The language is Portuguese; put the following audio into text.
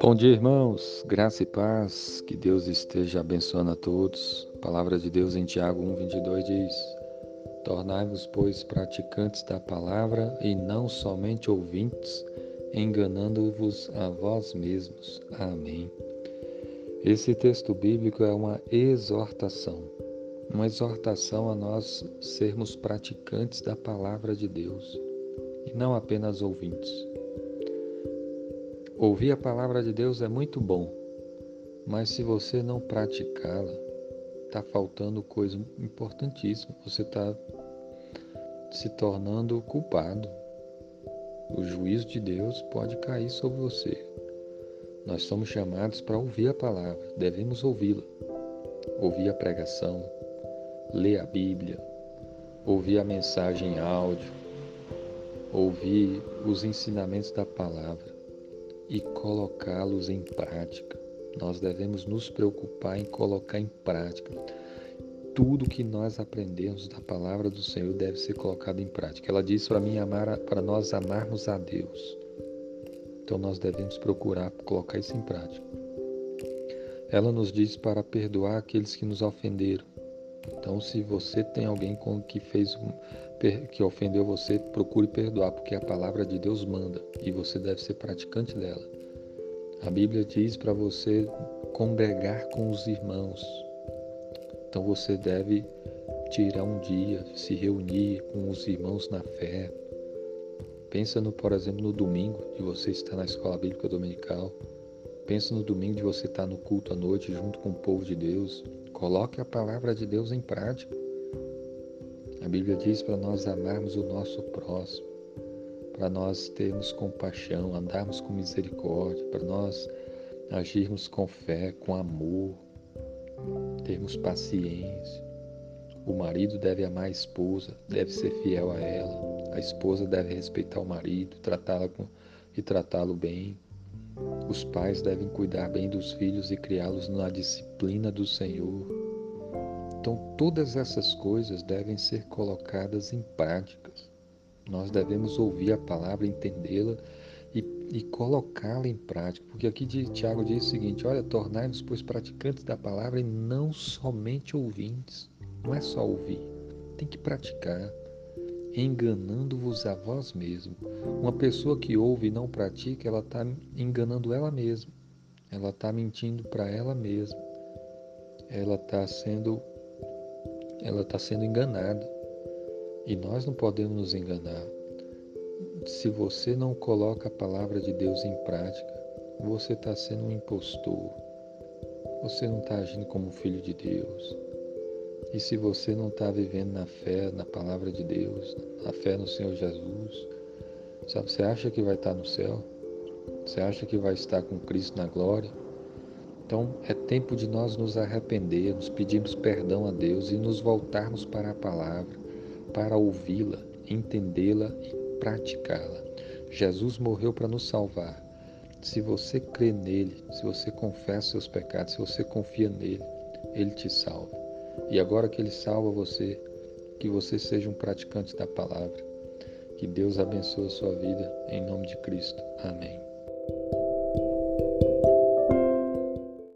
Bom dia, irmãos. Graça e paz. Que Deus esteja abençoando a todos. A palavra de Deus em Tiago 1:22 diz: Tornai-vos, pois, praticantes da palavra e não somente ouvintes, enganando-vos a vós mesmos. Amém. Esse texto bíblico é uma exortação, uma exortação a nós sermos praticantes da palavra de Deus e não apenas ouvintes. Ouvir a palavra de Deus é muito bom, mas se você não praticá-la, está faltando coisa importantíssima. Você está se tornando culpado. O juízo de Deus pode cair sobre você. Nós somos chamados para ouvir a palavra, devemos ouvi-la. Ouvir a pregação, ler a Bíblia, ouvir a mensagem em áudio, ouvir os ensinamentos da palavra e colocá-los em prática. Nós devemos nos preocupar em colocar em prática. Tudo que nós aprendemos da palavra do Senhor deve ser colocado em prática. Ela diz para mim amar, para nós amarmos a Deus. Então nós devemos procurar colocar isso em prática. Ela nos diz para perdoar aqueles que nos ofenderam. Então, se você tem alguém com que fez que ofendeu você, procure perdoar, porque a palavra de Deus manda e você deve ser praticante dela. A Bíblia diz para você congregar com os irmãos. Então você deve tirar um dia, se reunir com os irmãos na fé. Pensa no, por exemplo, no domingo de você estar na escola bíblica dominical. Pensa no domingo de você estar no culto à noite junto com o povo de Deus. Coloque a palavra de Deus em prática. A Bíblia diz para nós amarmos o nosso próximo, para nós termos compaixão, andarmos com misericórdia, para nós agirmos com fé, com amor, termos paciência. O marido deve amar a esposa, deve ser fiel a ela. A esposa deve respeitar o marido, tratá-la e tratá-lo bem. Os pais devem cuidar bem dos filhos e criá-los na disciplina do Senhor. Então, todas essas coisas devem ser colocadas em práticas. Nós devemos ouvir a palavra, entendê-la e, e colocá-la em prática. Porque aqui Tiago diz o seguinte: olha, tornai-vos, pois, praticantes da palavra e não somente ouvintes. Não é só ouvir, tem que praticar, enganando-vos a vós mesmo. Uma pessoa que ouve e não pratica, ela está enganando ela mesma, ela está mentindo para ela mesma, ela está sendo ela está sendo enganada. E nós não podemos nos enganar. Se você não coloca a palavra de Deus em prática, você está sendo um impostor. Você não está agindo como filho de Deus. E se você não está vivendo na fé, na palavra de Deus, na fé no Senhor Jesus, sabe, você acha que vai estar no céu? Você acha que vai estar com Cristo na glória? Então é tempo de nós nos arrependermos, pedirmos perdão a Deus e nos voltarmos para a palavra, para ouvi-la, entendê-la e praticá-la. Jesus morreu para nos salvar. Se você crê nele, se você confessa seus pecados, se você confia nele, ele te salva. E agora que ele salva você, que você seja um praticante da palavra. Que Deus abençoe a sua vida, em nome de Cristo. Amém.